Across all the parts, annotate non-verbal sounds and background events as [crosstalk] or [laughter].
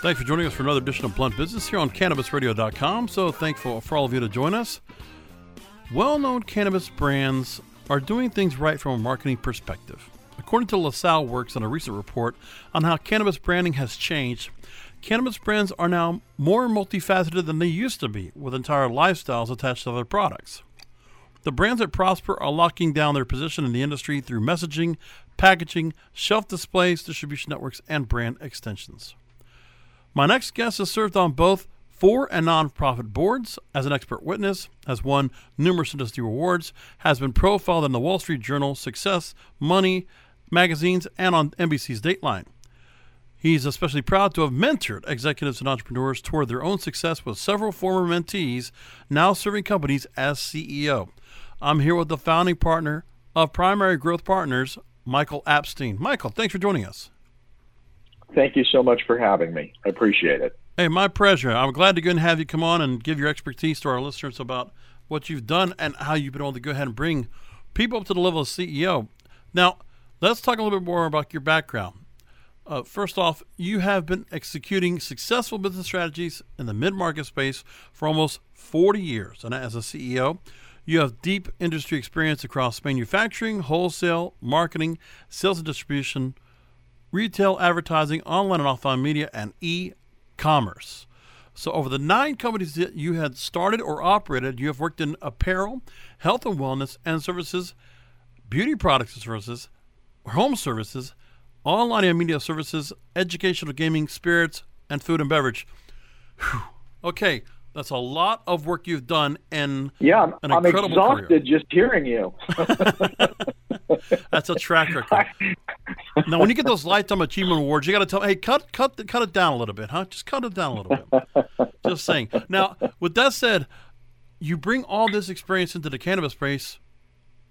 Thanks for joining us for another edition of Blunt Business here on CannabisRadio.com. So thankful for all of you to join us. Well known cannabis brands are doing things right from a marketing perspective. According to LaSalle Works on a recent report on how cannabis branding has changed, cannabis brands are now more multifaceted than they used to be, with entire lifestyles attached to their products. The brands that prosper are locking down their position in the industry through messaging, packaging, shelf displays, distribution networks, and brand extensions. My next guest has served on both for and nonprofit boards as an expert witness, has won numerous industry awards, has been profiled in the Wall Street Journal, Success, Money magazines, and on NBC's Dateline. He's especially proud to have mentored executives and entrepreneurs toward their own success with several former mentees now serving companies as CEO. I'm here with the founding partner of Primary Growth Partners, Michael Apstein. Michael, thanks for joining us. Thank you so much for having me. I appreciate it. Hey, my pleasure. I'm glad to go and have you come on and give your expertise to our listeners about what you've done and how you've been able to go ahead and bring people up to the level of CEO. Now, let's talk a little bit more about your background. Uh, first off, you have been executing successful business strategies in the mid market space for almost 40 years. And as a CEO, you have deep industry experience across manufacturing, wholesale, marketing, sales and distribution, retail advertising, online and offline media, and e commerce. So, over the nine companies that you had started or operated, you have worked in apparel, health and wellness and services, beauty products and services, home services, online and media services, educational gaming, spirits, and food and beverage. Whew. Okay, that's a lot of work you've done in yeah, I'm, an I'm exhausted career. just hearing you. [laughs] [laughs] That's a track record. now, when you get those lifetime achievement awards, you got to tell, hey, cut, cut, cut it down a little bit, huh? Just cut it down a little bit. Just saying. Now, with that said, you bring all this experience into the cannabis space.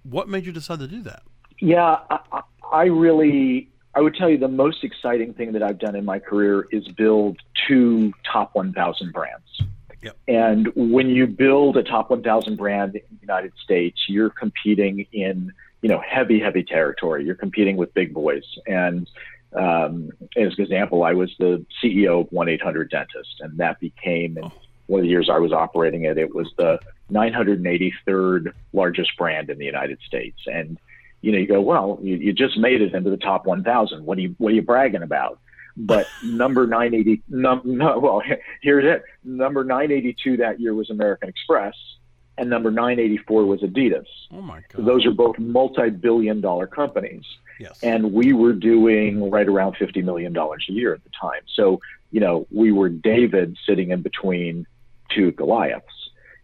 What made you decide to do that? Yeah, I, I really, I would tell you the most exciting thing that I've done in my career is build two top 1,000 brands. Yep. And when you build a top 1,000 brand in the United States, you're competing in you know heavy, heavy territory. You're competing with big boys. And um, as an example, I was the CEO of 1 800 Dentist, and that became in one of the years I was operating it, it was the 983rd largest brand in the United States. And you know, you go, well, you, you just made it into the top 1,000. What are you what are you bragging about? But number 980, num, no, well, [laughs] here's it. Number 982 that year was American Express, and number 984 was Adidas. Oh my God. those are both multi-billion dollar companies. yes. And we were doing right around $50 million a year at the time. So, you know, we were David sitting in between two Goliaths.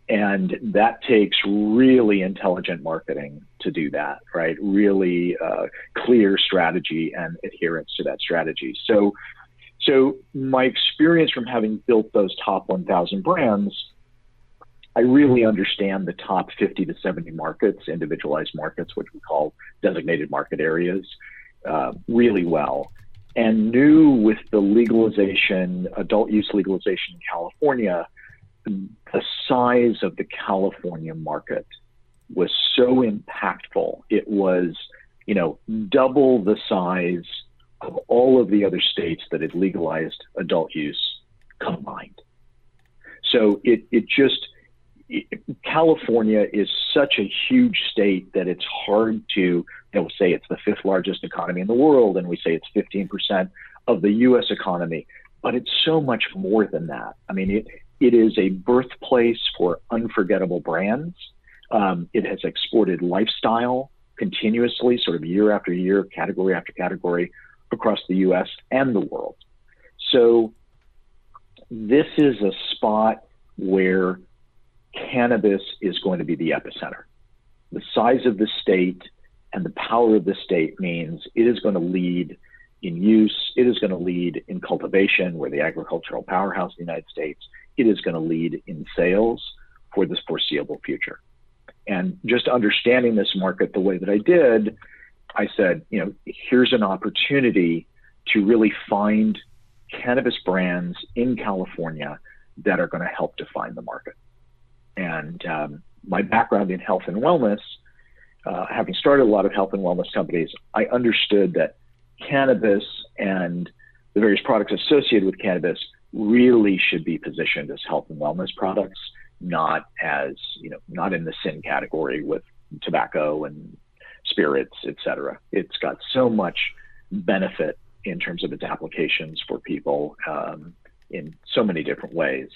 And that takes really intelligent marketing to do that, right? Really uh, clear strategy and adherence to that strategy. So, so my experience from having built those top 1,000 brands I really understand the top 50 to 70 markets, individualized markets, which we call designated market areas, uh, really well. And knew with the legalization, adult use legalization in California, the size of the California market was so impactful. It was, you know, double the size of all of the other states that had legalized adult use combined. So it, it just, California is such a huge state that it's hard to, you know, say it's the fifth largest economy in the world, and we say it's 15% of the U.S. economy, but it's so much more than that. I mean, it it is a birthplace for unforgettable brands. Um, it has exported lifestyle continuously, sort of year after year, category after category, across the U.S. and the world. So this is a spot where cannabis is going to be the epicenter. The size of the state and the power of the state means it is going to lead in use, it is going to lead in cultivation, we're the agricultural powerhouse of the United States, it is going to lead in sales for this foreseeable future. And just understanding this market the way that I did, I said, you know, here's an opportunity to really find cannabis brands in California that are going to help define the market. And um, my background in health and wellness, uh, having started a lot of health and wellness companies, I understood that cannabis and the various products associated with cannabis really should be positioned as health and wellness products, not as you know, not in the sin category with tobacco and spirits, et cetera. It's got so much benefit in terms of its applications for people um, in so many different ways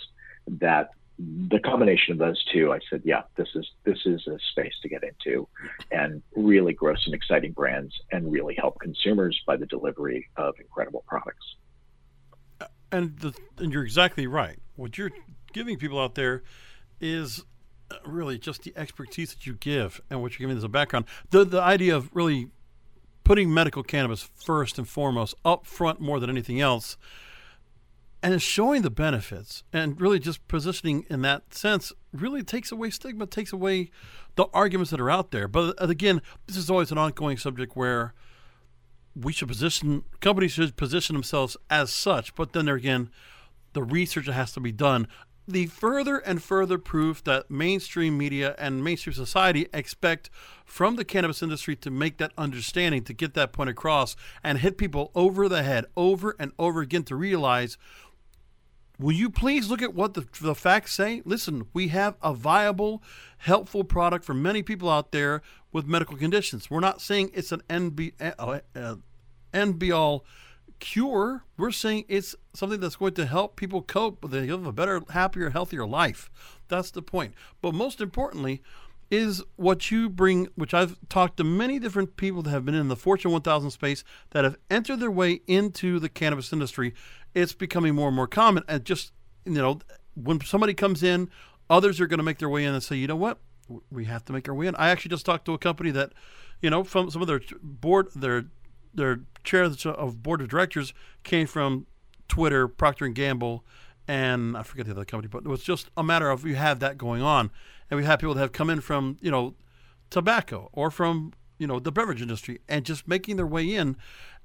that the combination of those two, I said, yeah, this is this is a space to get into, and really grow some exciting brands and really help consumers by the delivery of incredible products. And the, and you're exactly right. What you're giving people out there is uh, really just the expertise that you give and what you're giving as a background. The the idea of really putting medical cannabis first and foremost up front more than anything else and showing the benefits and really just positioning in that sense really takes away stigma, takes away the arguments that are out there. But uh, again, this is always an ongoing subject where we should position companies should position themselves as such. But then there again, the research has to be done. The further and further proof that mainstream media and mainstream society expect from the cannabis industry to make that understanding, to get that point across, and hit people over the head over and over again to realize Will you please look at what the, the facts say? Listen, we have a viable, helpful product for many people out there with medical conditions. We're not saying it's an NB, uh, uh, NB all cure. We're saying it's something that's going to help people cope with a, a better, happier, healthier life. That's the point. But most importantly, is what you bring, which I've talked to many different people that have been in the Fortune 1000 space that have entered their way into the cannabis industry it's becoming more and more common. And just, you know, when somebody comes in, others are going to make their way in and say, you know what, we have to make our way in. I actually just talked to a company that, you know, from some of their board, their their chair uh, of board of directors came from Twitter, Procter and Gamble, and I forget the other company, but it was just a matter of you have that going on, and we have people that have come in from you know tobacco or from you know the beverage industry and just making their way in,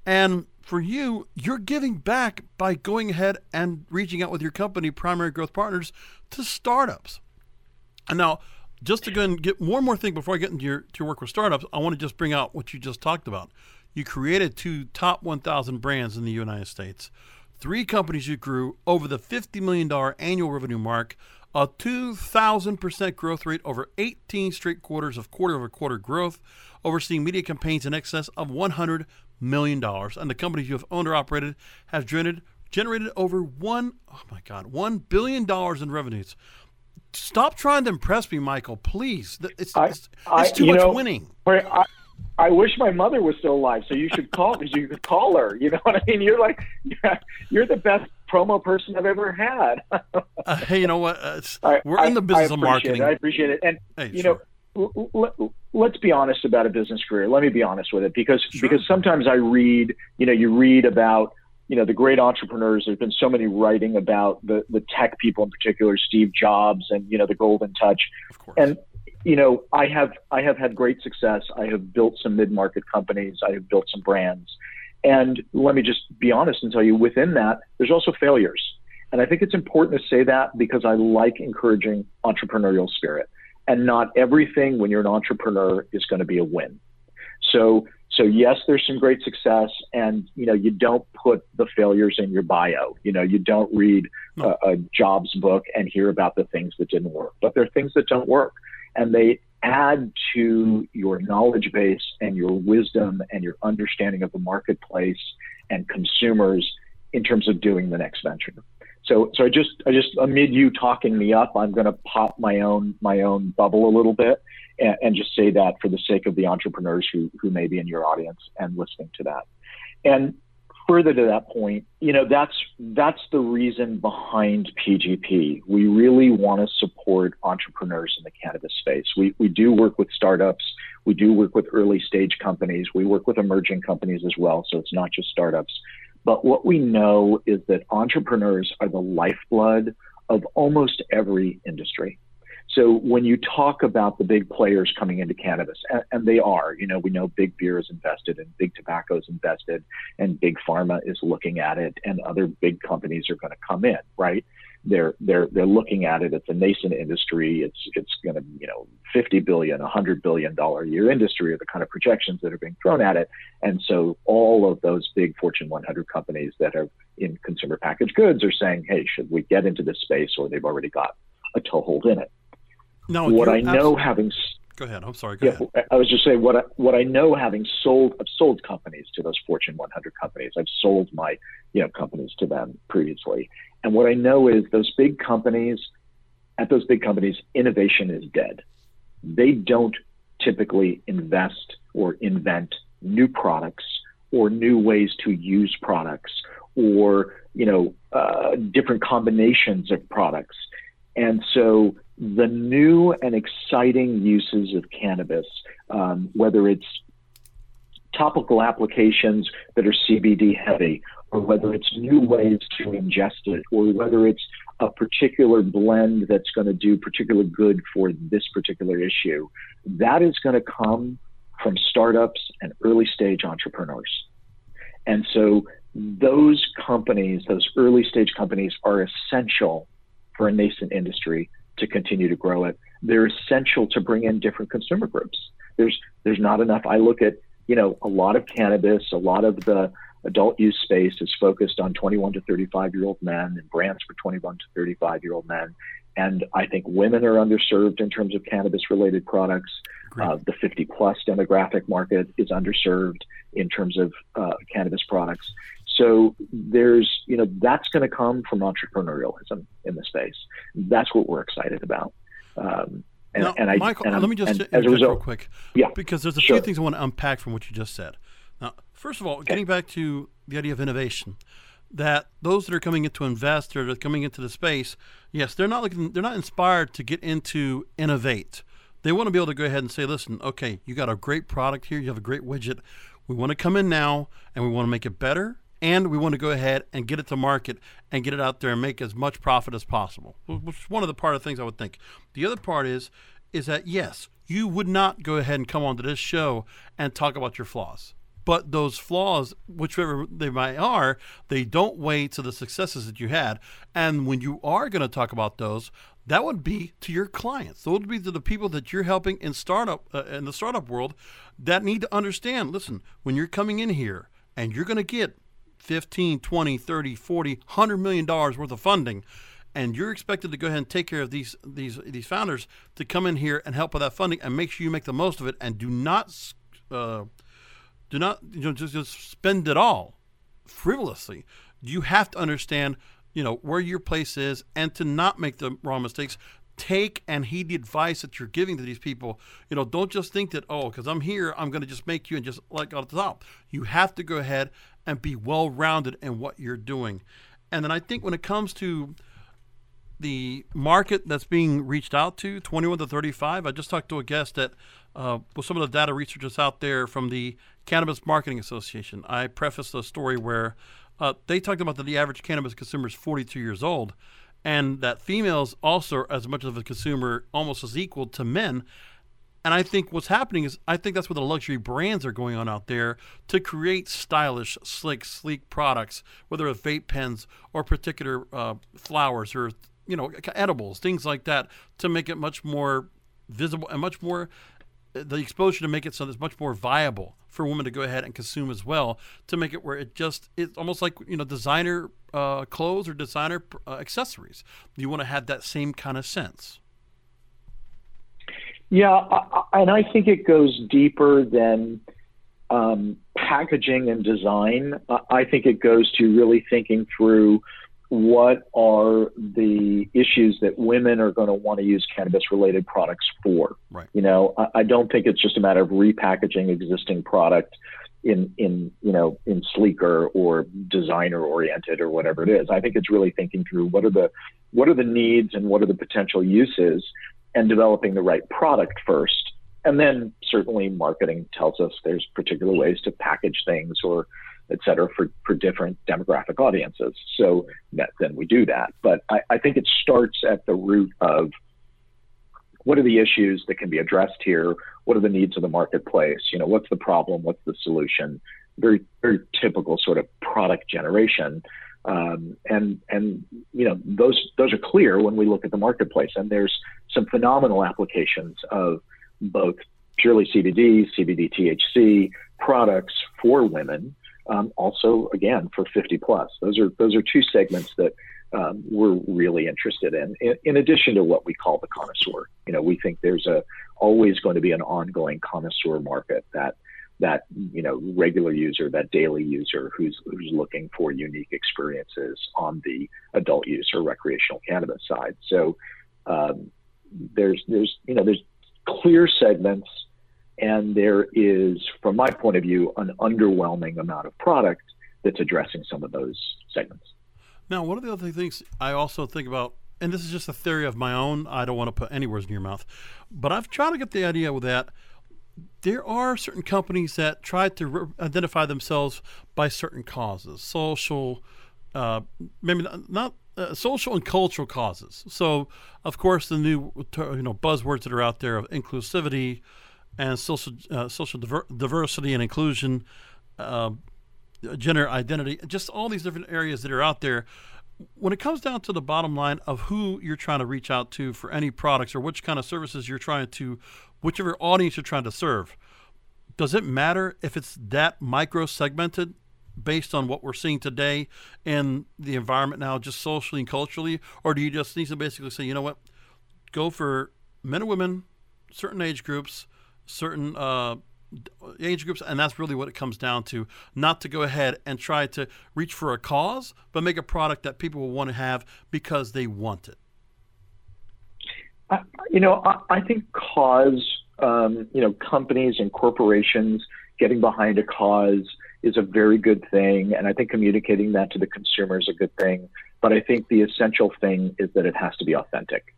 and for you, you're giving back by going ahead and reaching out with your company, Primary Growth Partners, to startups. And now, just to go and get one more thing before I get into your, to your work with startups, I want to just bring out what you just talked about. You created two top 1,000 brands in the United States, three companies you grew over the $50 million annual revenue mark, a 2,000% growth rate over 18 straight quarters of quarter over quarter growth, overseeing media campaigns in excess of 100 million dollars, and the companies you have owned or operated have generated generated over one oh my god one billion dollars in revenues. Stop trying to impress me, Michael. Please, it's, I, it's, I, too much know, winning. I, I wish my mother was still alive, so you should call because you could call her. You know what I mean? You're like, you're the best promo person I've ever had. uh, hey, you know what? Uh, [laughs] we're in the business of marketing. It. I appreciate it, and hey, you sure. know, let, let's be honest about a business career. Let me be honest with it because sure. because sometimes I read, you know, you read about you know the great entrepreneurs. There's been so many writing about the the tech people in particular, Steve Jobs, and you know the golden touch. Of course. And you know, I have I have had great success. I have built some mid market companies. I have built some brands. And let me just be honest and tell you, within that, there's also failures. And I think it's important to say that because I like encouraging entrepreneurial spirit and not everything when you're an entrepreneur is going to be a win. So, so yes, there's some great success, and you know you don't put the failures in your bio. You know you don't read a, a Jobs book and hear about the things that didn't work, but there are things that don't work, and they add to your knowledge base and your wisdom and your understanding of the marketplace and consumers in terms of doing the next venture. So, so I just, I just uh, amid you talking me up, I'm going to pop my own, my own bubble a little bit, and, and, just say that for the sake of the entrepreneurs who, who may be in your audience and listening to that. And further to that point, you know, that's that's the reason behind PGP. We really want to support entrepreneurs in the cannabis space. We we do work with startups. We do work with early stage companies. We work with emerging companies as well. So it's not just startups. But what we know is that entrepreneurs are the lifeblood of almost every industry. So when you talk about the big players coming into cannabis, and, and, they are, you know, we know big beer is invested and big tobacco is invested and big pharma is looking at it and other big companies are going to come in, right? They're, they're, they're looking at it. It's a nascent industry. It's, it's going to, you know, 50 billion, 100 billion dollar a year industry are the kind of projections that are being thrown at it. And so all of those big Fortune 100 companies that are in consumer packaged goods are saying, Hey, should we get into this space or they've already got a toehold in it? No, what I know having go ahead. I'm sorry. Go yeah, ahead. I was just saying what I, what I know having sold I've sold companies to those Fortune 100 companies. I've sold my you know companies to them previously, and what I know is those big companies at those big companies innovation is dead. They don't typically invest or invent new products or new ways to use products or you know uh, different combinations of products, and so the new and exciting uses of cannabis, um, whether it's topical applications that are CBD heavy, or whether it's new ways to ingest it, or whether it's a particular blend that's going to do particular good for this particular issue, that is going to come from startups and early stage entrepreneurs. And so those companies, those early stage companies, are essential for a nascent industry to continue to grow it. They're essential to bring in different consumer groups. There's there's not enough. I look at you know a lot of cannabis, a lot of the adult use space is focused on 21 to 35 year old men and brands for 21 to 35 year old men. And I think women are underserved in terms of cannabis related products. Uh, the 50 plus demographic market is underserved in terms of uh, cannabis products. So there's, you know, that's going to come from entrepreneurialism in the space. That's what we're excited about. Um, and, now, and I, Michael, and let me just as a result, real quick, yeah, because there's a sure. few things I want to unpack from what you just said. Now, first of all, okay. getting back to the idea of innovation, that those that are coming into invest or that are coming into the space, yes, they're not looking, they're not inspired to get into innovate. They want to be able to go ahead and say, listen, okay, you got a great product here, you have a great widget. We want to come in now and we want to make it better and we want to go ahead and get it to market and get it out there and make as much profit as possible. Which is one of the part of things I would think. The other part is is that yes, you would not go ahead and come onto this show and talk about your flaws. But those flaws, whichever they might are, they don't weigh to the successes that you had. And when you are going to talk about those, that would be to your clients. Those would be to the people that you're helping in startup uh, in the startup world that need to understand. Listen, when you're coming in here and you're going to get 15, 20, 30, 40, 100 million dollars worth of funding and you're expected to go ahead and take care of these these these founders to come in here and help with that funding and make sure you make the most of it and do not uh, do not you know just, just spend it all frivolously. You have to understand you know where your place is and to not make the wrong mistakes take and heed the advice that you're giving to these people. You know, don't just think that, oh, because I'm here, I'm going to just make you and just go at the top. You have to go ahead and be well rounded in what you're doing. And then I think when it comes to the market that's being reached out to, 21 to 35, I just talked to a guest that uh, with some of the data researchers out there from the Cannabis Marketing Association. I prefaced a story where uh, they talked about that the average cannabis consumer is 42 years old and that females also as much of a consumer almost as equal to men. And I think what's happening is I think that's where the luxury brands are going on out there to create stylish, slick, sleek products, whether it's vape pens or particular uh, flowers or you know edibles, things like that, to make it much more visible and much more the exposure to make it so that it's much more viable for women to go ahead and consume as well to make it where it just it's almost like you know designer uh, clothes or designer uh, accessories you want to have that same kind of sense yeah, I, and I think it goes deeper than um, packaging and design. I think it goes to really thinking through what are the issues that women are going to want to use cannabis related products for. Right. You know, I, I don't think it's just a matter of repackaging existing product in in you know in sleeker or designer oriented or whatever it is. I think it's really thinking through what are the what are the needs and what are the potential uses and developing the right product first. And then certainly marketing tells us there's particular ways to package things or et cetera for, for different demographic audiences. So that, then we do that. But I, I think it starts at the root of what are the issues that can be addressed here? What are the needs of the marketplace? You know, what's the problem? What's the solution? Very, very typical sort of product generation. Um, and and you know those those are clear when we look at the marketplace, and there's some phenomenal applications of both purely CBD, CBD THC products for women. Um, also, again, for 50 plus. Those are those are two segments that um, we're really interested in, in, in. addition to what we call the connoisseur, you know, we think there's a always going to be an ongoing connoisseur market that that you know regular user, that daily user who's who's looking for unique experiences on the adult use or recreational cannabis side. So um, there's there's you know there's clear segments, and there is, from my point of view, an underwhelming amount of product that's addressing some of those segments. Now, one of the other things I also think about, and this is just a theory of my own, I don't want to put any words in your mouth, but I've tried to get the idea with that there are certain companies that try to re- identify themselves by certain causes, social, uh, maybe not, not uh, social and cultural causes. So, of course, the new you know buzzwords that are out there of inclusivity and social uh, social diver- diversity and inclusion. Uh, gender identity, just all these different areas that are out there. When it comes down to the bottom line of who you're trying to reach out to for any products or which kind of services you're trying to, whichever audience you're trying to serve, does it matter if it's that micro segmented based on what we're seeing today in the environment now, just socially and culturally? Or do you just need to basically say, you know what, go for men and women, certain age groups, certain uh, age groups, and that's really what it comes down to. Not to go ahead and try to reach for a cause, but make a product that people will want to have because they want it. you know, I, I think cause, um, you know, companies and corporations getting behind a cause is a very good thing, and I think communicating that to the consumer is a good thing. But I think the essential thing is that it has to be authentic.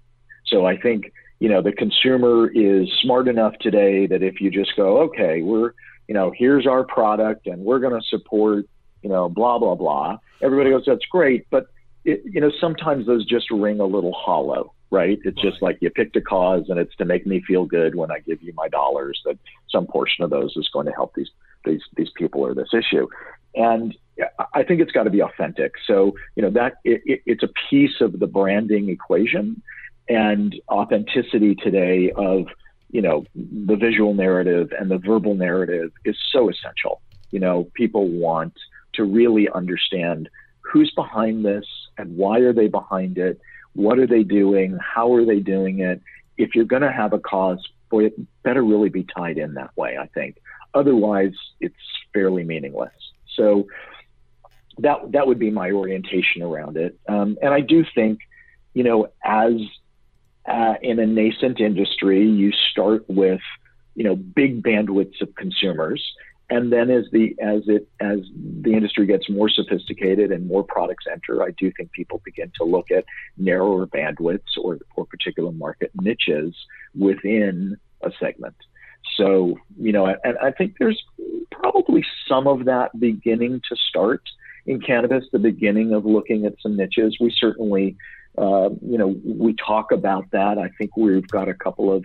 So I think you know, the consumer is smart enough today that if you just go, okay, we're, you know, here's our product and we're going to support, you know, blah, blah, blah. Everybody goes, that's great. But, it, you know, sometimes those just ring a little hollow, right? It's right. just like you picked a cause and it's to make me feel good when I give you my dollars that some portion of those is going to help these, these, these people or this issue. And I think it's got to be authentic. So, you know, that it, it, it's a piece of the branding equation and authenticity today of you know the visual narrative and the verbal narrative is so essential. You know people want to really understand who's behind this and why are they behind it what are they doing how are they doing it. If you're going to have a cause boy it better really be tied in that way i think. Otherwise it's fairly meaningless. So that that would be my orientation around it. Um, and i do think you know as uh, in a nascent industry, you start with you know big bandwidths of consumers, and then as the as it as the industry gets more sophisticated and more products enter, I do think people begin to look at narrower bandwidths or or particular market niches within a segment. So you know, and I think there's probably some of that beginning to start in cannabis, the beginning of looking at some niches. We certainly uh, you know, we talk about that. I think we've got a couple of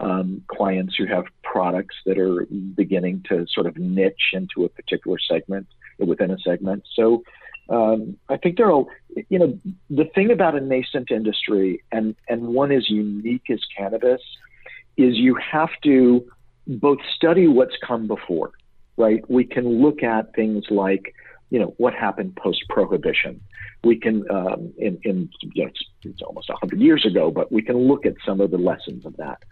um, clients who have products that are beginning to sort of niche into a particular segment within a segment. So um, I think there are, you know, the thing about a nascent industry and, and one as unique as cannabis is you have to both study what's come before, right? We can look at things like, you know, what happened post prohibition we can, um, in, in you know, it's, it's almost 100 years ago, but we can look at some of the lessons of that.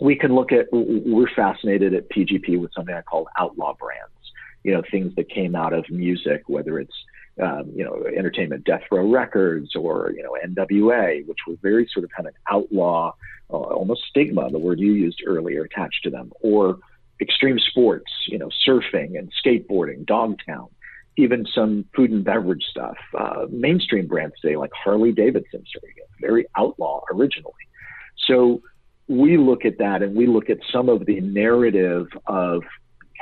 We can look at, we're fascinated at PGP with something I call outlaw brands, you know, things that came out of music, whether it's, um, you know, entertainment, Death Row Records or, you know, NWA, which were very sort of kind of outlaw, uh, almost stigma, the word you used earlier, attached to them, or extreme sports, you know, surfing and skateboarding, Dogtown even some food and beverage stuff. Uh, mainstream brands today, like Harley Davidson, very outlaw originally. So we look at that and we look at some of the narrative of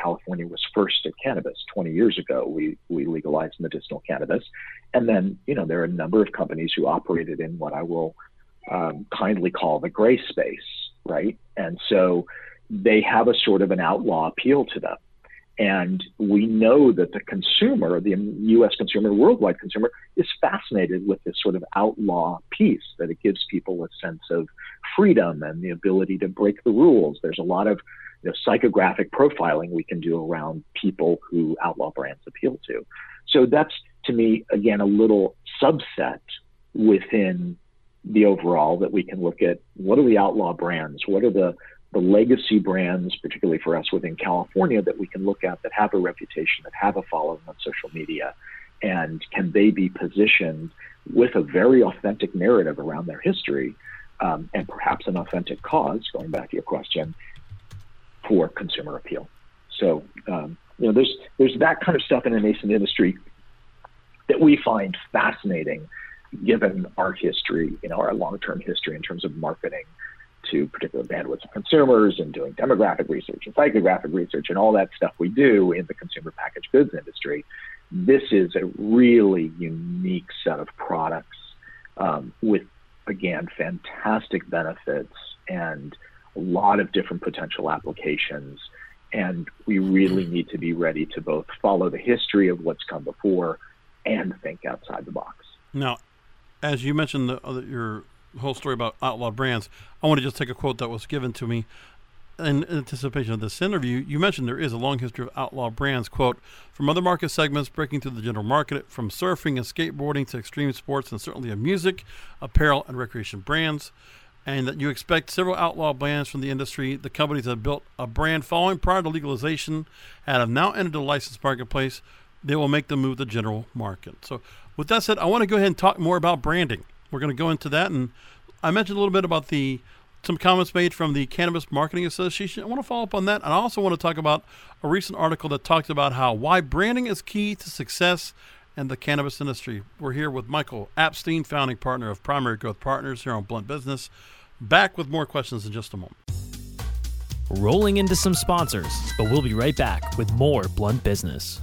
California was first at cannabis 20 years ago. We we legalized medicinal cannabis, and then you know there are a number of companies who operated in what I will um, kindly call the gray space, right? And so they have a sort of an outlaw appeal to them. And we know that the consumer, the US consumer, worldwide consumer, is fascinated with this sort of outlaw piece that it gives people a sense of freedom and the ability to break the rules. There's a lot of you know, psychographic profiling we can do around people who outlaw brands appeal to. So that's to me, again, a little subset within the overall that we can look at what are the outlaw brands? What are the, the legacy brands, particularly for us within California, that we can look at that have a reputation, that have a following on social media? And can they be positioned with a very authentic narrative around their history um, and perhaps an authentic cause, going back to your question, for consumer appeal? So, um, you know, there's, there's that kind of stuff in a nascent industry that we find fascinating given our history, you know, our long-term history in terms of marketing to particular bandwidths of consumers and doing demographic research and psychographic research and all that stuff we do in the consumer packaged goods industry. This is a really unique set of products um, with, again, fantastic benefits and a lot of different potential applications. And we really need to be ready to both follow the history of what's come before and think outside the box. Now, as you mentioned the, your whole story about outlaw brands, I want to just take a quote that was given to me in anticipation of this interview. You mentioned there is a long history of outlaw brands, quote, from other market segments breaking through the general market, from surfing and skateboarding to extreme sports and certainly of music, apparel, and recreation brands. And that you expect several outlaw brands from the industry. The companies that built a brand following prior to legalization and have now entered the licensed marketplace. They will make the move to the general market. So with that said, I want to go ahead and talk more about branding. We're going to go into that, and I mentioned a little bit about the some comments made from the Cannabis Marketing Association. I want to follow up on that, and I also want to talk about a recent article that talked about how why branding is key to success in the cannabis industry. We're here with Michael Apstein, founding partner of Primary Growth Partners here on Blunt Business. Back with more questions in just a moment. Rolling into some sponsors, but we'll be right back with more Blunt Business.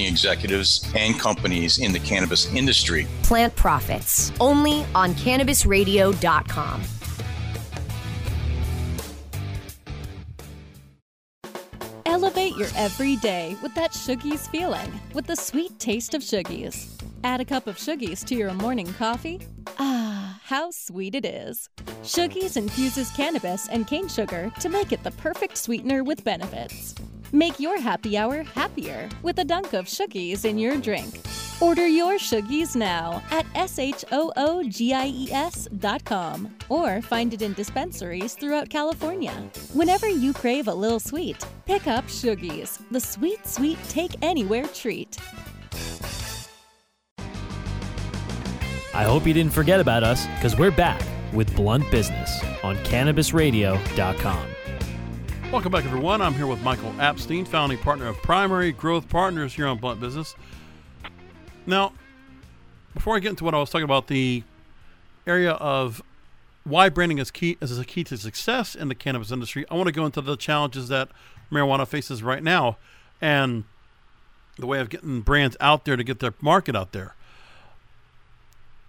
executives and companies in the cannabis industry. Plant Profits, only on cannabisradio.com. Elevate your everyday with that Shoogies feeling, with the sweet taste of Shoogies. Add a cup of Shoogies to your morning coffee. Ah, how sweet it is. Shoogies infuses cannabis and cane sugar to make it the perfect sweetener with benefits. Make your happy hour happier with a dunk of Shoogies in your drink. Order your Shoogies now at S-H-O-O-G-I-E-S dot com or find it in dispensaries throughout California. Whenever you crave a little sweet, pick up Shoogies, the sweet, sweet take anywhere treat. I hope you didn't forget about us because we're back with Blunt Business on CannabisRadio.com. Welcome back, everyone. I'm here with Michael Apstein, founding partner of Primary Growth Partners here on Blunt Business. Now, before I get into what I was talking about, the area of why branding is key is a key to success in the cannabis industry, I want to go into the challenges that marijuana faces right now, and the way of getting brands out there to get their market out there.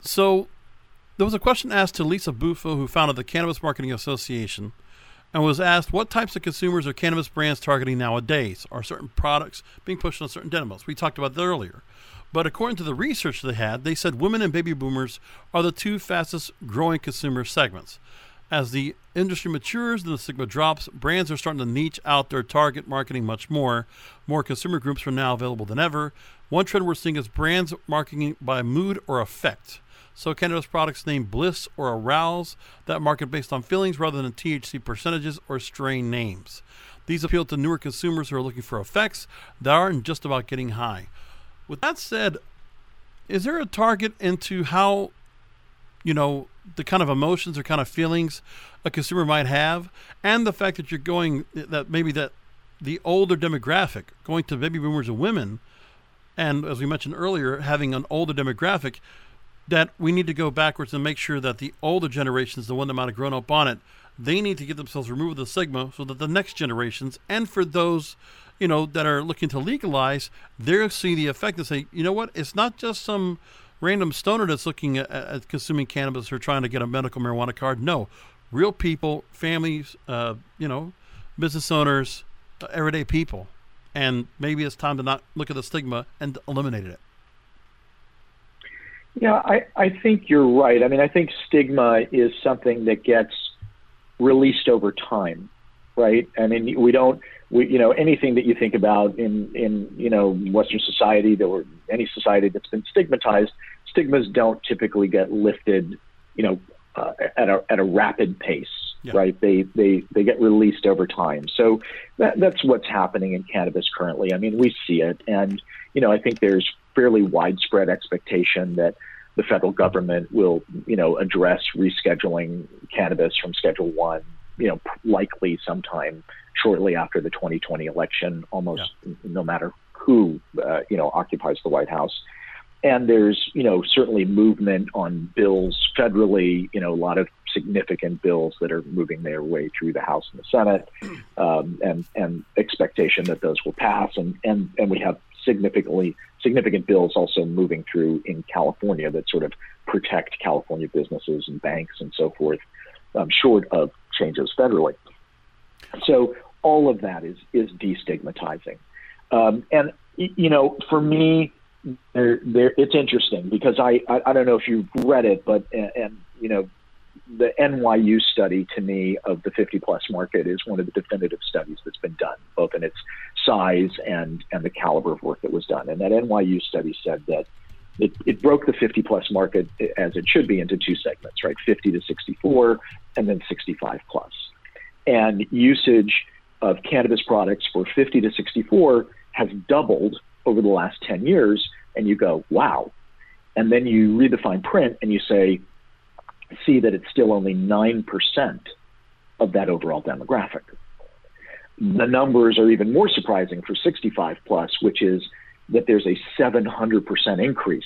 So, there was a question asked to Lisa Buffo, who founded the Cannabis Marketing Association, and was asked what types of consumers are cannabis brands targeting nowadays? Are certain products being pushed on certain demos? We talked about that earlier. But according to the research they had, they said women and baby boomers are the two fastest growing consumer segments. As the industry matures and the stigma drops, brands are starting to niche out their target marketing much more. More consumer groups are now available than ever. One trend we're seeing is brands marketing by mood or affect. So, cannabis products named Bliss or Arouse that market based on feelings rather than THC percentages or strain names. These appeal to newer consumers who are looking for effects that aren't just about getting high. With that said, is there a target into how, you know, the kind of emotions or kind of feelings a consumer might have, and the fact that you're going that maybe that the older demographic going to baby boomers and women, and as we mentioned earlier, having an older demographic, that we need to go backwards and make sure that the older generations, the one that might have grown up on it, they need to get themselves removed the stigma so that the next generations and for those you know, that are looking to legalize, they'll see the effect and say, you know what, it's not just some random stoner that's looking at, at consuming cannabis or trying to get a medical marijuana card. No, real people, families, uh, you know, business owners, uh, everyday people. And maybe it's time to not look at the stigma and eliminate it. Yeah, I, I think you're right. I mean, I think stigma is something that gets released over time, right? I mean, we don't we, you know, anything that you think about in, in, you know, Western society that or any society that's been stigmatized, stigmas don't typically get lifted, you know, uh, at a, at a rapid pace, yeah. right? They, they, they get released over time. So that, that's what's happening in cannabis currently. I mean, we see it. And, you know, I think there's fairly widespread expectation that the federal government will, you know, address rescheduling cannabis from Schedule One, you know, likely sometime shortly after the 2020 election, almost yeah. no matter who uh, you know occupies the White House. And there's you know certainly movement on bills federally. You know a lot of significant bills that are moving their way through the House and the Senate, [clears throat] um, and and expectation that those will pass. And and and we have significantly significant bills also moving through in California that sort of protect California businesses and banks and so forth, um, short of changes federally. So all of that is is destigmatizing. Um, and you know, for me, there, there, it's interesting because I, I, I don't know if you've read it, but and, and you know, the NYU study to me of the 50 plus market is one of the definitive studies that's been done, both in its size and and the caliber of work that was done. And that NYU study said that it, it broke the 50 plus market eh, as it should be into two segments, right? 50 to 64, and then 65 plus. plus and usage of cannabis products for 50 to 64 has doubled over the last 10 years. And you go, wow. And then you read the fine print and you say, see that it's still only 9% of that overall demographic. The numbers are even more surprising for 65 plus, which is that there's a 700% increase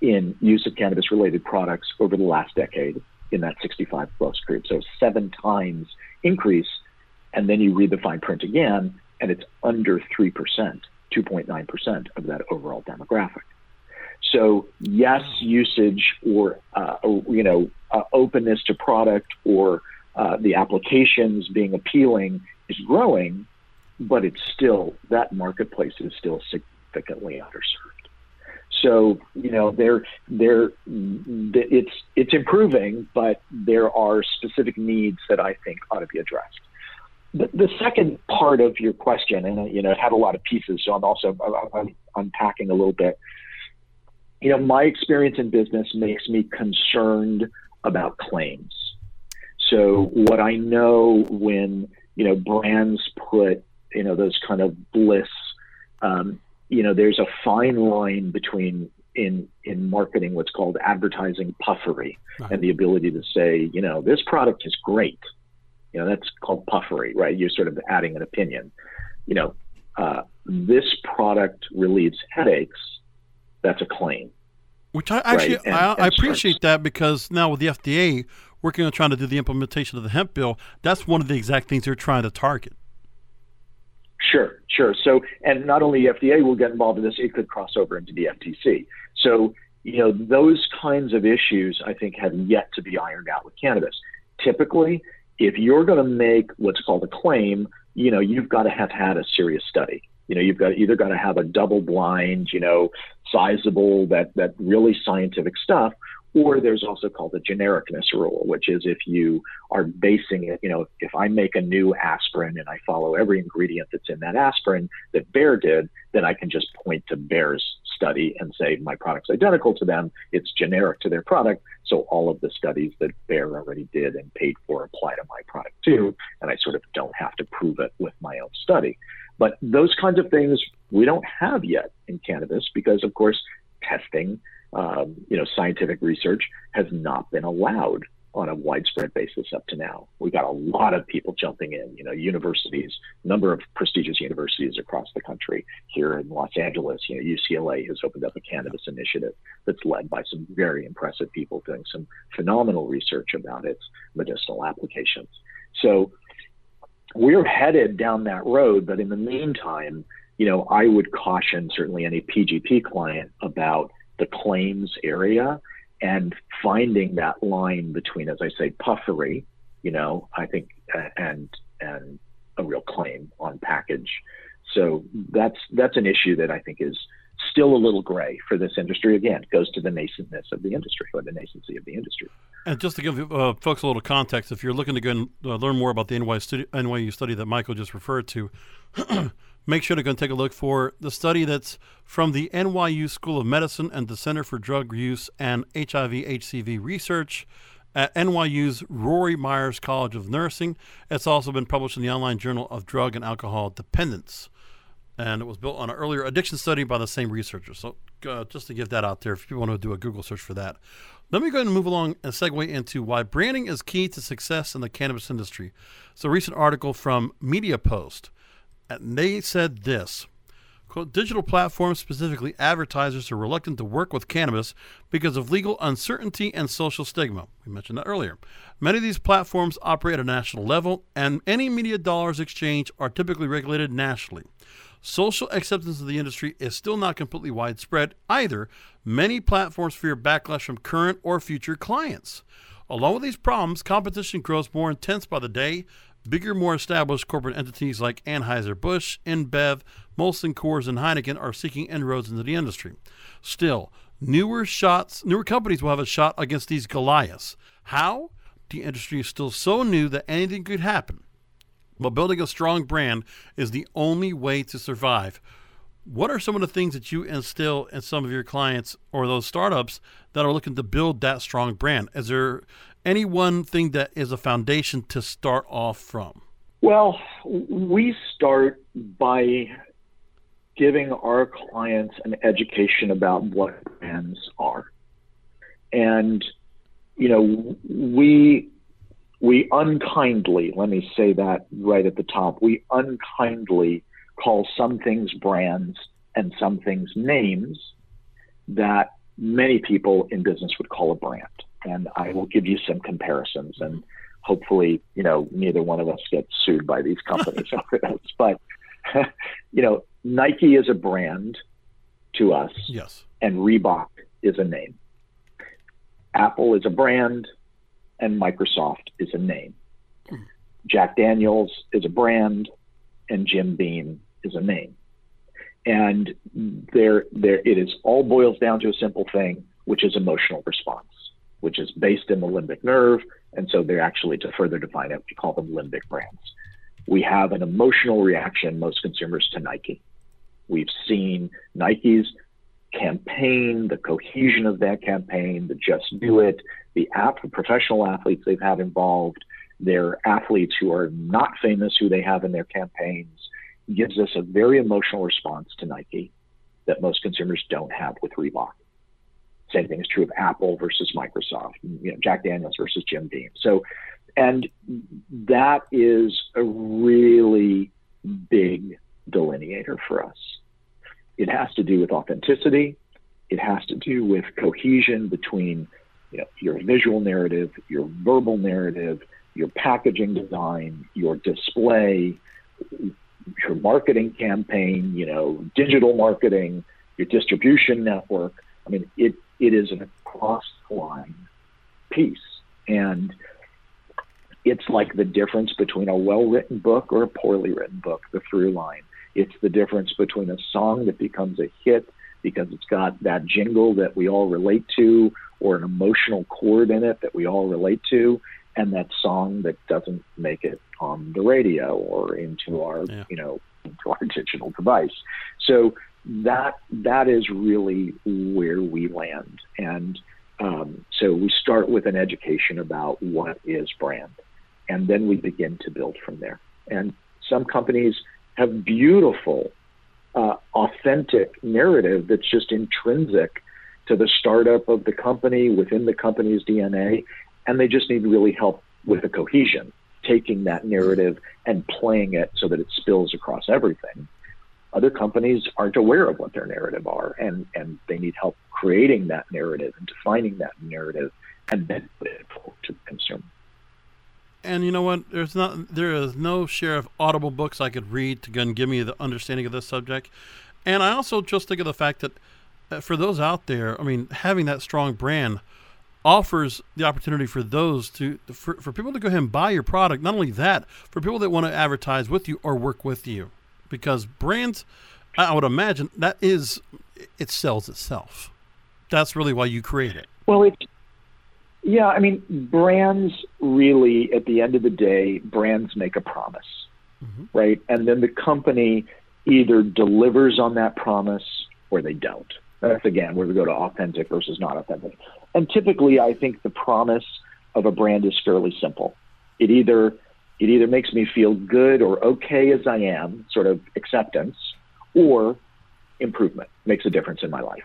in use of cannabis related products over the last decade in that 65 plus group. So seven times increase. And then you read the fine print again, and it's under 3%, 2.9% of that overall demographic. So yes, usage or uh, you know uh, openness to product or uh, the applications being appealing is growing, but it's still that marketplace is still significantly underserved. So you know, there, there, it's it's improving, but there are specific needs that I think ought to be addressed. The, the second part of your question, and you know, it had a lot of pieces, so I'm also I'm unpacking a little bit. You know, my experience in business makes me concerned about claims. So what I know when you know brands put you know those kind of bliss um, you know, there's a fine line between in in marketing what's called advertising puffery right. and the ability to say, you know, this product is great. You know, that's called puffery, right? You're sort of adding an opinion. You know, uh, this product relieves headaches. That's a claim. Which I actually right? and, I, and I, appreciate that because now with the FDA, working on trying to do the implementation of the hemp bill, that's one of the exact things they're trying to target. Sure, sure. So, and not only the FDA will get involved in this, it could cross over into the FTC. So, you know, those kinds of issues I think have yet to be ironed out with cannabis. Typically, if you're going to make what's called a claim, you know, you've got to have had a serious study. You know, you've got either got to have a double blind, you know, sizable that that really scientific stuff, or there's also called the genericness rule, which is if you are basing it, you know, if I make a new aspirin and I follow every ingredient that's in that aspirin that Bayer did, then I can just point to Bayer's study and say my product's identical to them. It's generic to their product. So all of the studies that Bayer already did and paid for apply to my product too. And I sort of don't have to prove it with my own study. But those kinds of things we don't have yet in cannabis because, of course, testing um, you know, scientific research has not been allowed on a widespread basis up to now. We've got a lot of people jumping in, you know, universities, number of prestigious universities across the country. Here in Los Angeles, you know, UCLA has opened up a cannabis initiative that's led by some very impressive people doing some phenomenal research about its medicinal applications. So we're headed down that road, but in the meantime, you know, I would caution certainly any PGP client about the claims area and finding that line between, as I say, puffery, you know, I think, and and a real claim on package. So that's that's an issue that I think is still a little gray for this industry. Again, goes to the nascentness of the industry or the nascency of the industry. And just to give uh, folks a little context, if you're looking to go and uh, learn more about the NYU study, NYU study that Michael just referred to, [clears throat] make sure to go and take a look for the study that's from the NYU School of Medicine and the Center for Drug Use and HIV HCV Research at NYU's Rory Meyers College of Nursing. It's also been published in the online journal of drug and alcohol dependence. And it was built on an earlier addiction study by the same researchers. So, uh, just to give that out there, if you want to do a Google search for that. Let me go ahead and move along and segue into why branding is key to success in the cannabis industry. It's a recent article from Media Post. And they said this quote, digital platforms, specifically advertisers, are reluctant to work with cannabis because of legal uncertainty and social stigma. We mentioned that earlier. Many of these platforms operate at a national level, and any media dollars exchanged are typically regulated nationally. Social acceptance of the industry is still not completely widespread either. Many platforms fear backlash from current or future clients. Along with these problems, competition grows more intense by the day, Bigger, more established corporate entities like Anheuser-Busch, InBev, Molson Coors, and Heineken are seeking inroads into the industry. Still, newer shots, newer companies will have a shot against these Goliaths. How? The industry is still so new that anything could happen. But building a strong brand is the only way to survive. What are some of the things that you instill in some of your clients or those startups that are looking to build that strong brand? Is there any one thing that is a foundation to start off from? Well, we start by giving our clients an education about what brands are. And, you know, we we unkindly, let me say that right at the top, we unkindly call some things brands and some things names that many people in business would call a brand and I will give you some comparisons. And hopefully, you know, neither one of us gets sued by these companies over this. [laughs] [laughs] But, [laughs] you know, Nike is a brand to us. Yes. And Reebok is a name. Apple is a brand, and Microsoft is a name. Jack Daniels is a brand, and Jim Beam is a name. And there, there, it is all boils down to a simple thing, which is emotional response which is based in the limbic nerve. And so they're actually, to further define it, we call them limbic brands. We have an emotional reaction, most consumers, to Nike. We've seen Nike's campaign, the cohesion of that campaign, the just do it, the app, the professional athletes they've had involved, their athletes who are not famous, who they have in their campaigns, gives us a very emotional response to Nike that most consumers don't have with Reebok. Same thing is true of Apple versus Microsoft, you know, Jack Daniels versus Jim Beam. So, and that is a really big delineator for us. It has to do with authenticity. It has to do with cohesion between you know, your visual narrative, your verbal narrative, your packaging design, your display, your marketing campaign, you know, digital marketing, your distribution network. I mean, it, it is an across line piece. And it's like the difference between a well written book or a poorly written book, the through line. It's the difference between a song that becomes a hit because it's got that jingle that we all relate to or an emotional chord in it that we all relate to and that song that doesn't make it on the radio or into our yeah. you know into our digital device. So that that is really where we land. And um, so we start with an education about what is brand and then we begin to build from there. And some companies have beautiful uh, authentic narrative that's just intrinsic to the startup of the company within the company's DNA, and they just need really help with the cohesion, taking that narrative and playing it so that it spills across everything. Other companies aren't aware of what their narrative are, and, and they need help creating that narrative and defining that narrative and then put it forward to the consumer. And you know what? There's not there is no share of audible books I could read to give me the understanding of this subject. And I also just think of the fact that uh, for those out there, I mean, having that strong brand offers the opportunity for those to for, for people to go ahead and buy your product. Not only that, for people that want to advertise with you or work with you, because brands, I would imagine that is it sells itself. That's really why you create it. Well, it yeah, I mean, brands really, at the end of the day, brands make a promise, mm-hmm. right? And then the company either delivers on that promise or they don't. That's again where we go to authentic versus not authentic. And typically, I think the promise of a brand is fairly simple. It either it either makes me feel good or okay as I am, sort of acceptance, or improvement makes a difference in my life.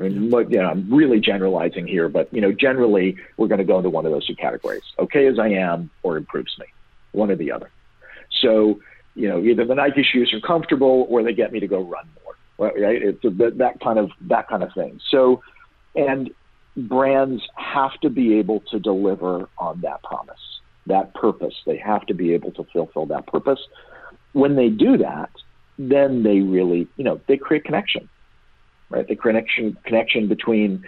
I mean, you know, I'm really generalizing here, but you know, generally we're going to go into one of those two categories: okay as I am, or improves me, one or the other. So, you know, either the Nike shoes are comfortable, or they get me to go run more. Right? It's a, that kind of that kind of thing. So, and brands have to be able to deliver on that promise, that purpose. They have to be able to fulfill that purpose. When they do that, then they really, you know, they create connection right? The connection connection between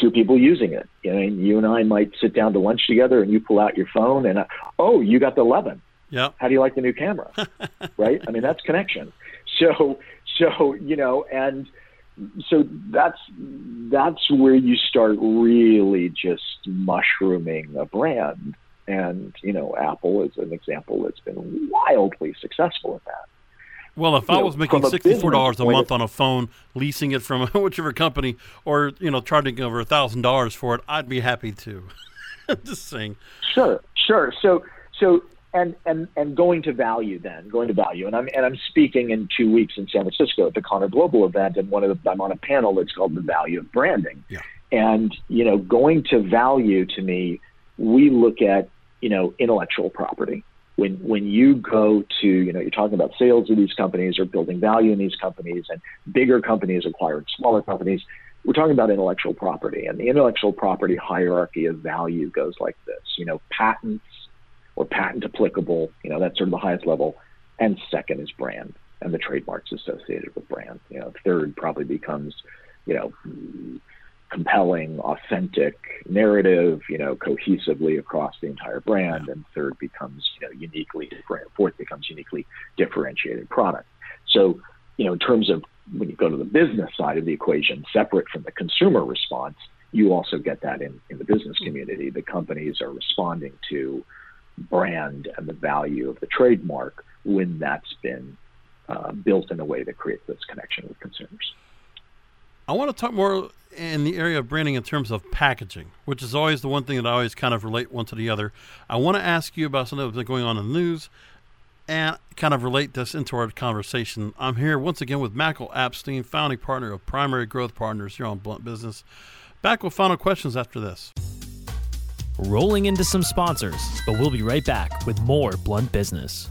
two people using it. You know, and you and I might sit down to lunch together, and you pull out your phone, and uh, oh, you got the 11. Yeah. How do you like the new camera? [laughs] right? I mean, that's connection. So, so you know, and so that's that's where you start really just mushrooming a brand. And you know, Apple is an example that's been wildly successful at that. Well, if I was making sixty-four dollars a month on a phone, leasing it from [laughs] whichever company, or you know, charging over a thousand dollars for it, I'd be happy to. [laughs] Just saying. Sure, sure. So, so, and and and going to value then, going to value, and I'm and I'm speaking in two weeks in San Francisco at the Conner Global event, and one of the, I'm on a panel that's called the value of branding. Yeah. And you know, going to value to me, we look at you know intellectual property when when you go to you know you're talking about sales of these companies or building value in these companies and bigger companies acquiring smaller companies we're talking about intellectual property. And the intellectual property hierarchy of value goes like this you know patents or patent applicable you know that's sort of the highest level. And second is brand and the trademarks associated with brand. You know third probably becomes you know compelling, authentic narrative, you know, cohesively across the entire brand. Yeah. And third becomes, you know, uniquely different. Fourth becomes uniquely differentiated product. So, you know, in terms of when you go to the business side of the equation, separate from the consumer response, you also get that in, in the business hmm. community. The companies are responding to brand and the value of the trademark when that's been uh, built in a way that creates this connection with consumers. I want to talk more in the area of branding in terms of packaging, which is always the one thing that I always kind of relate one to the other. I want to ask you about something that's going on in the news and kind of relate this into our conversation. I'm here once again with Michael Apstein, founding partner of Primary Growth Partners here on Blunt Business. Back with final questions after this. Rolling into some sponsors, but we'll be right back with more Blunt Business.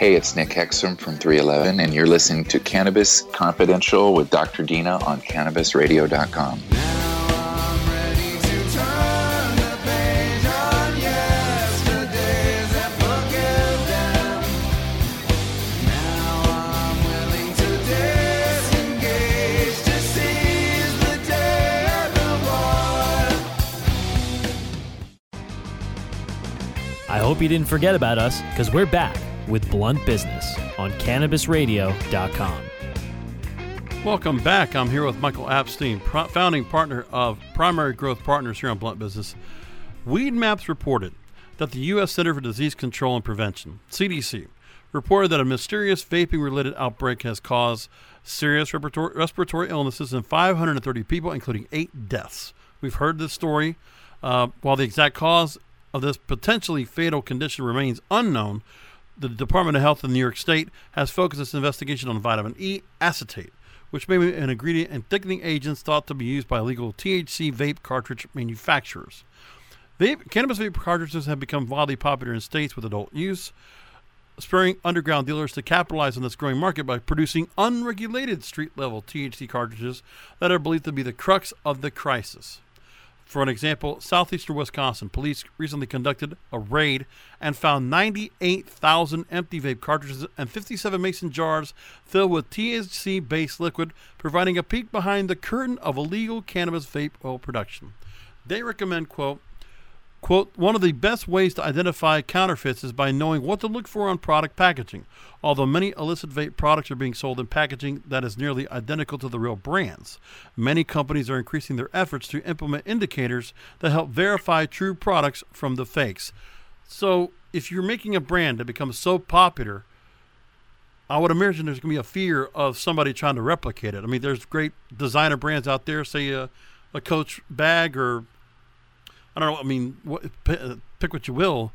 Hey, it's Nick Hexum from 311, and you're listening to Cannabis Confidential with Dr. Dina on CannabisRadio.com. I hope you didn't forget about us because we're back with Blunt Business on CannabisRadio.com. Welcome back. I'm here with Michael Apstein, founding partner of Primary Growth Partners here on Blunt Business. Weed Maps reported that the U.S. Center for Disease Control and Prevention, CDC, reported that a mysterious vaping related outbreak has caused serious respiratory, respiratory illnesses in 530 people, including eight deaths. We've heard this story. Uh, while the exact cause of this potentially fatal condition remains unknown, the Department of Health in New York State has focused its investigation on vitamin E acetate, which may be an ingredient in thickening agents thought to be used by illegal THC vape cartridge manufacturers. Vape, cannabis vape cartridges have become wildly popular in states with adult use, spurring underground dealers to capitalize on this growing market by producing unregulated street level THC cartridges that are believed to be the crux of the crisis. For an example, southeastern Wisconsin police recently conducted a raid and found 98,000 empty vape cartridges and 57 mason jars filled with THC based liquid, providing a peek behind the curtain of illegal cannabis vape oil production. They recommend, quote, Quote, one of the best ways to identify counterfeits is by knowing what to look for on product packaging. Although many illicit vape products are being sold in packaging that is nearly identical to the real brands, many companies are increasing their efforts to implement indicators that help verify true products from the fakes. So, if you're making a brand that becomes so popular, I would imagine there's going to be a fear of somebody trying to replicate it. I mean, there's great designer brands out there, say a, a Coach bag or I don't know. I mean, what, pick what you will.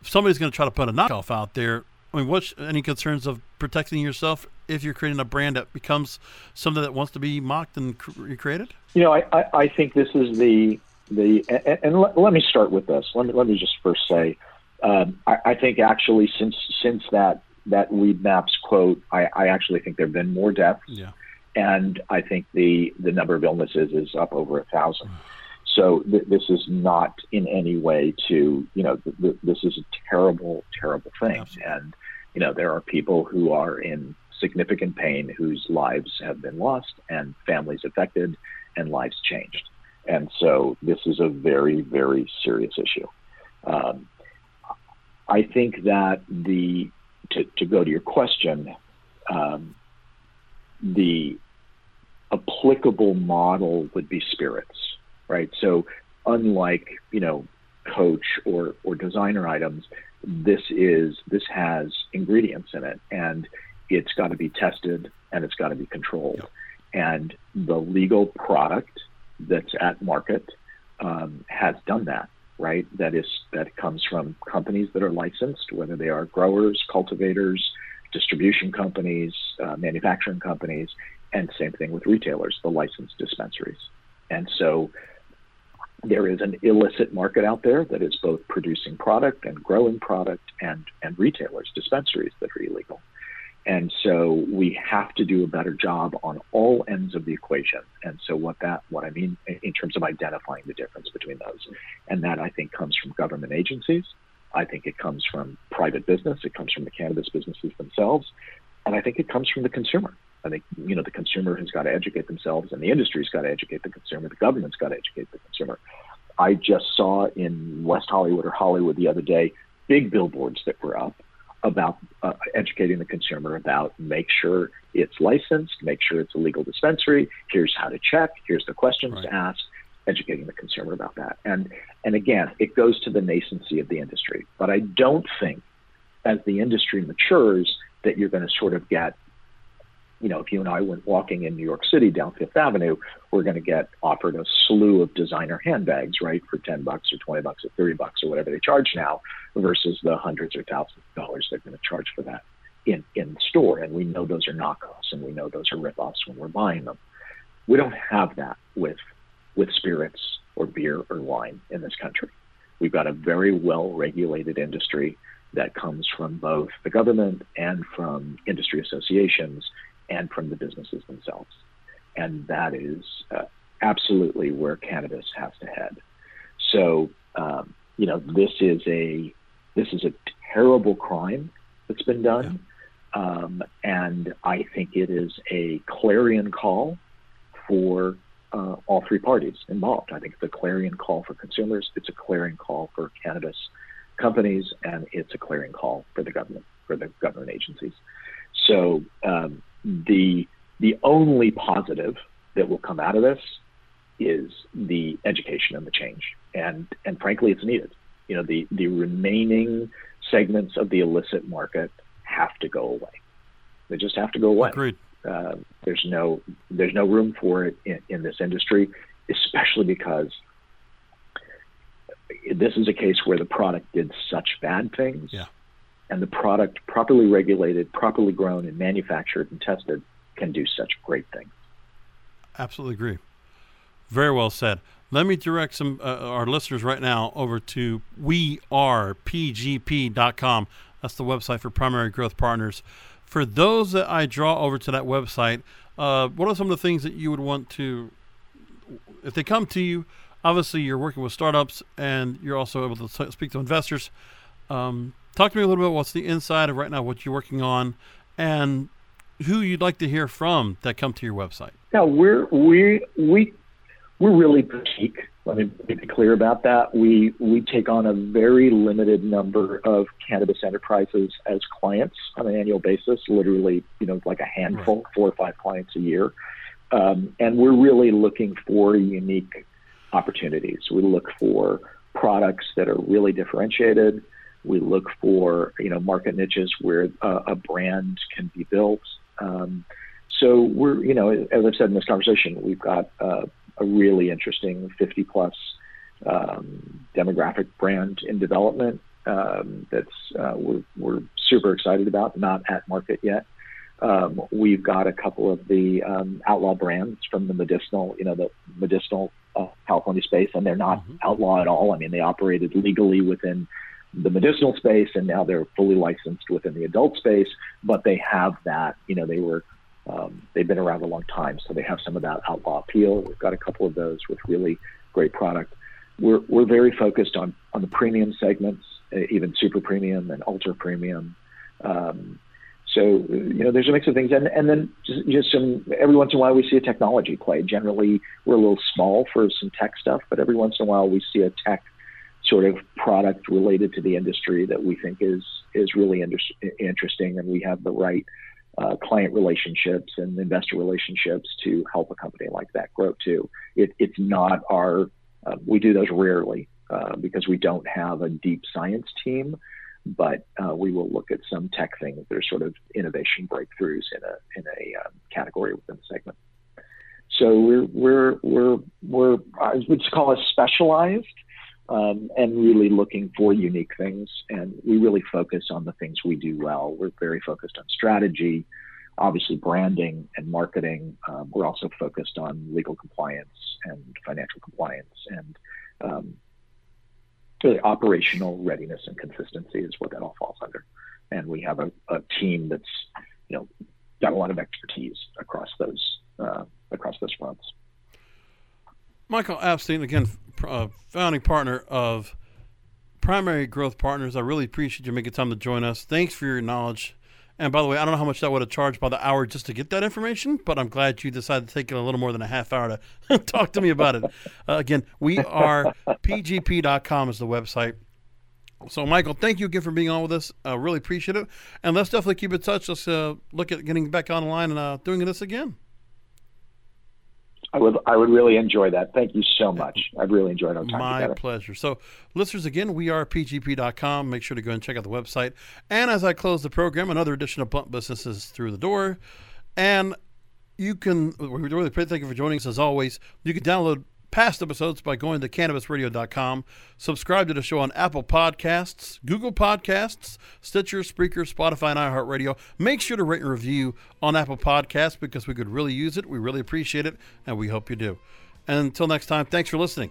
If somebody's going to try to put a knockoff out there, I mean, what's any concerns of protecting yourself if you're creating a brand that becomes something that wants to be mocked and recreated? You know, I, I, I think this is the the and, and let, let, me start with this. Let me let me just first say, um, I, I, think actually since since that that Weed Maps quote, I, I actually think there have been more deaths. Yeah. And I think the the number of illnesses is up over a thousand. So th- this is not in any way to, you know, th- th- this is a terrible, terrible thing. Absolutely. And, you know, there are people who are in significant pain whose lives have been lost and families affected and lives changed. And so this is a very, very serious issue. Um, I think that the, to, to go to your question, um, the applicable model would be spirits right? So unlike you know coach or or designer items. This is this has ingredients in it, and it's got to be tested and it's got to be controlled. And the legal product that's at market um, has done that, right? That is that comes from companies that are licensed, whether they are growers, cultivators, distribution companies, uh, manufacturing companies, and same thing with retailers, the licensed dispensaries. And so there is an illicit market out there that is both producing product and growing product and, and retailers, dispensaries that are illegal. And so we have to do a better job on all ends of the equation. And so what that what I mean in terms of identifying the difference between those. And that I think comes from government agencies. I think it comes from private business. It comes from the cannabis businesses themselves. And I think it comes from the consumer. I think you know the consumer has got to educate themselves, and the industry's got to educate the consumer. The government's got to educate the consumer. I just saw in West Hollywood or Hollywood the other day big billboards that were up about uh, educating the consumer about make sure it's licensed, make sure it's a legal dispensary. Here's how to check. Here's the questions right. to ask. Educating the consumer about that. And and again, it goes to the nascency of the industry. But I don't think as the industry matures that you're going to sort of get you know, if you and I went walking in New York City down Fifth Avenue, we're going to get offered a slew of designer handbags, right, for 10 bucks or 20 bucks or 30 bucks or whatever they charge now versus the hundreds or thousands of dollars they're going to charge for that in, in store. And we know those are knockoffs and we know those are ripoffs when we're buying them. We don't have that with, with spirits or beer or wine in this country. We've got a very well regulated industry that comes from both the government and from industry associations and from the businesses themselves. And that is uh, absolutely where cannabis has to head. So, um, you know, this is a this is a terrible crime that's been done, yeah. um, and I think it is a clarion call for uh, all three parties involved. I think it's a clarion call for consumers. It's a clarion call for cannabis companies, and it's a clarion call for the government, for the government agencies. So um, the the only positive that will come out of this is the education and the change, and and frankly, it's needed. You know, the the remaining segments of the illicit market have to go away. They just have to go away. Agreed. Uh, there's no there's no room for it in, in this industry, especially because this is a case where the product did such bad things yeah and the product properly regulated, properly grown, and manufactured and tested can do such great things. Absolutely agree. Very well said. Let me direct some uh, our listeners right now over to wearepgp.com. That's the website for Primary Growth Partners. For those that I draw over to that website, uh, what are some of the things that you would want to, if they come to you? Obviously, you're working with startups and you're also able to speak to investors. Um, Talk to me a little bit what's the inside of right now, what you're working on, and who you'd like to hear from that come to your website. Yeah, we're we we we're really boutique. Let me be clear about that. We we take on a very limited number of cannabis enterprises as clients on an annual basis. Literally, you know, like a handful, right. four or five clients a year, um, and we're really looking for unique opportunities. We look for products that are really differentiated we look for you know market niches where uh, a brand can be built. Um, so we're you know as I've said in this conversation, we've got uh, a really interesting 50 plus um, demographic brand in development um, that's uh, we're, we're super excited about. Not at market yet. Um, we've got a couple of the um, outlaw brands from the medicinal, you know, the medicinal uh, California space, and they're not mm-hmm. outlaw at all. I mean, they operated legally within the medicinal space, and now they're fully licensed within the adult space. But they have that, you know, they were um, they've been around a long time, so they have some of that outlaw appeal. We've got a couple of those with really great product. We're we're very focused on on the premium segments, uh, even super premium and ultra premium. Um, so you know, there's a mix of things, and and then just, just some every once in a while we see a technology play. Generally, we're a little small for some tech stuff, but every once in a while we see a tech sort of product related to the industry that we think is is really inter- interesting, and we have the right uh, client relationships and investor relationships to help a company like that grow too. It, it's not our uh, we do those rarely, uh, because we don't have a deep science team, but uh, we will look at some tech things that are sort of innovation breakthroughs in a in a um, category within the segment. So we're we're we're we're I would call us specialized. Um, and really looking for unique things. And we really focus on the things we do well. We're very focused on strategy, obviously branding and marketing. Um, we're also focused on legal compliance and financial compliance and um, really operational readiness and consistency is what that all falls under. And we have a, a team that's, you know, got a lot of expertise across those uh, across those fronts. Michael Apstein, again, uh, founding partner of Primary Growth Partners. I really appreciate you making time to join us. Thanks for your knowledge. And by the way, I don't know how much that would have charged by the hour just to get that information, but I'm glad you decided to take a little more than a half hour to [laughs] talk to me about it. Uh, again, we are pgp.com is the website. So, Michael, thank you again for being on with us. I uh, really appreciate it. And let's definitely keep in touch. Let's uh, look at getting back online and uh, doing this again. I would I would really enjoy that. Thank you so much. I've really enjoyed our time My together. pleasure. So, listeners, again, we are pgp.com. Make sure to go and check out the website. And as I close the program, another edition of Blunt Businesses through the door. And you can, we really thank you for joining us as always. You can download past episodes by going to cannabisradio.com. Subscribe to the show on Apple Podcasts, Google Podcasts, Stitcher, Spreaker, Spotify, and iHeartRadio. Make sure to rate and review on Apple Podcasts because we could really use it. We really appreciate it, and we hope you do. And until next time, thanks for listening.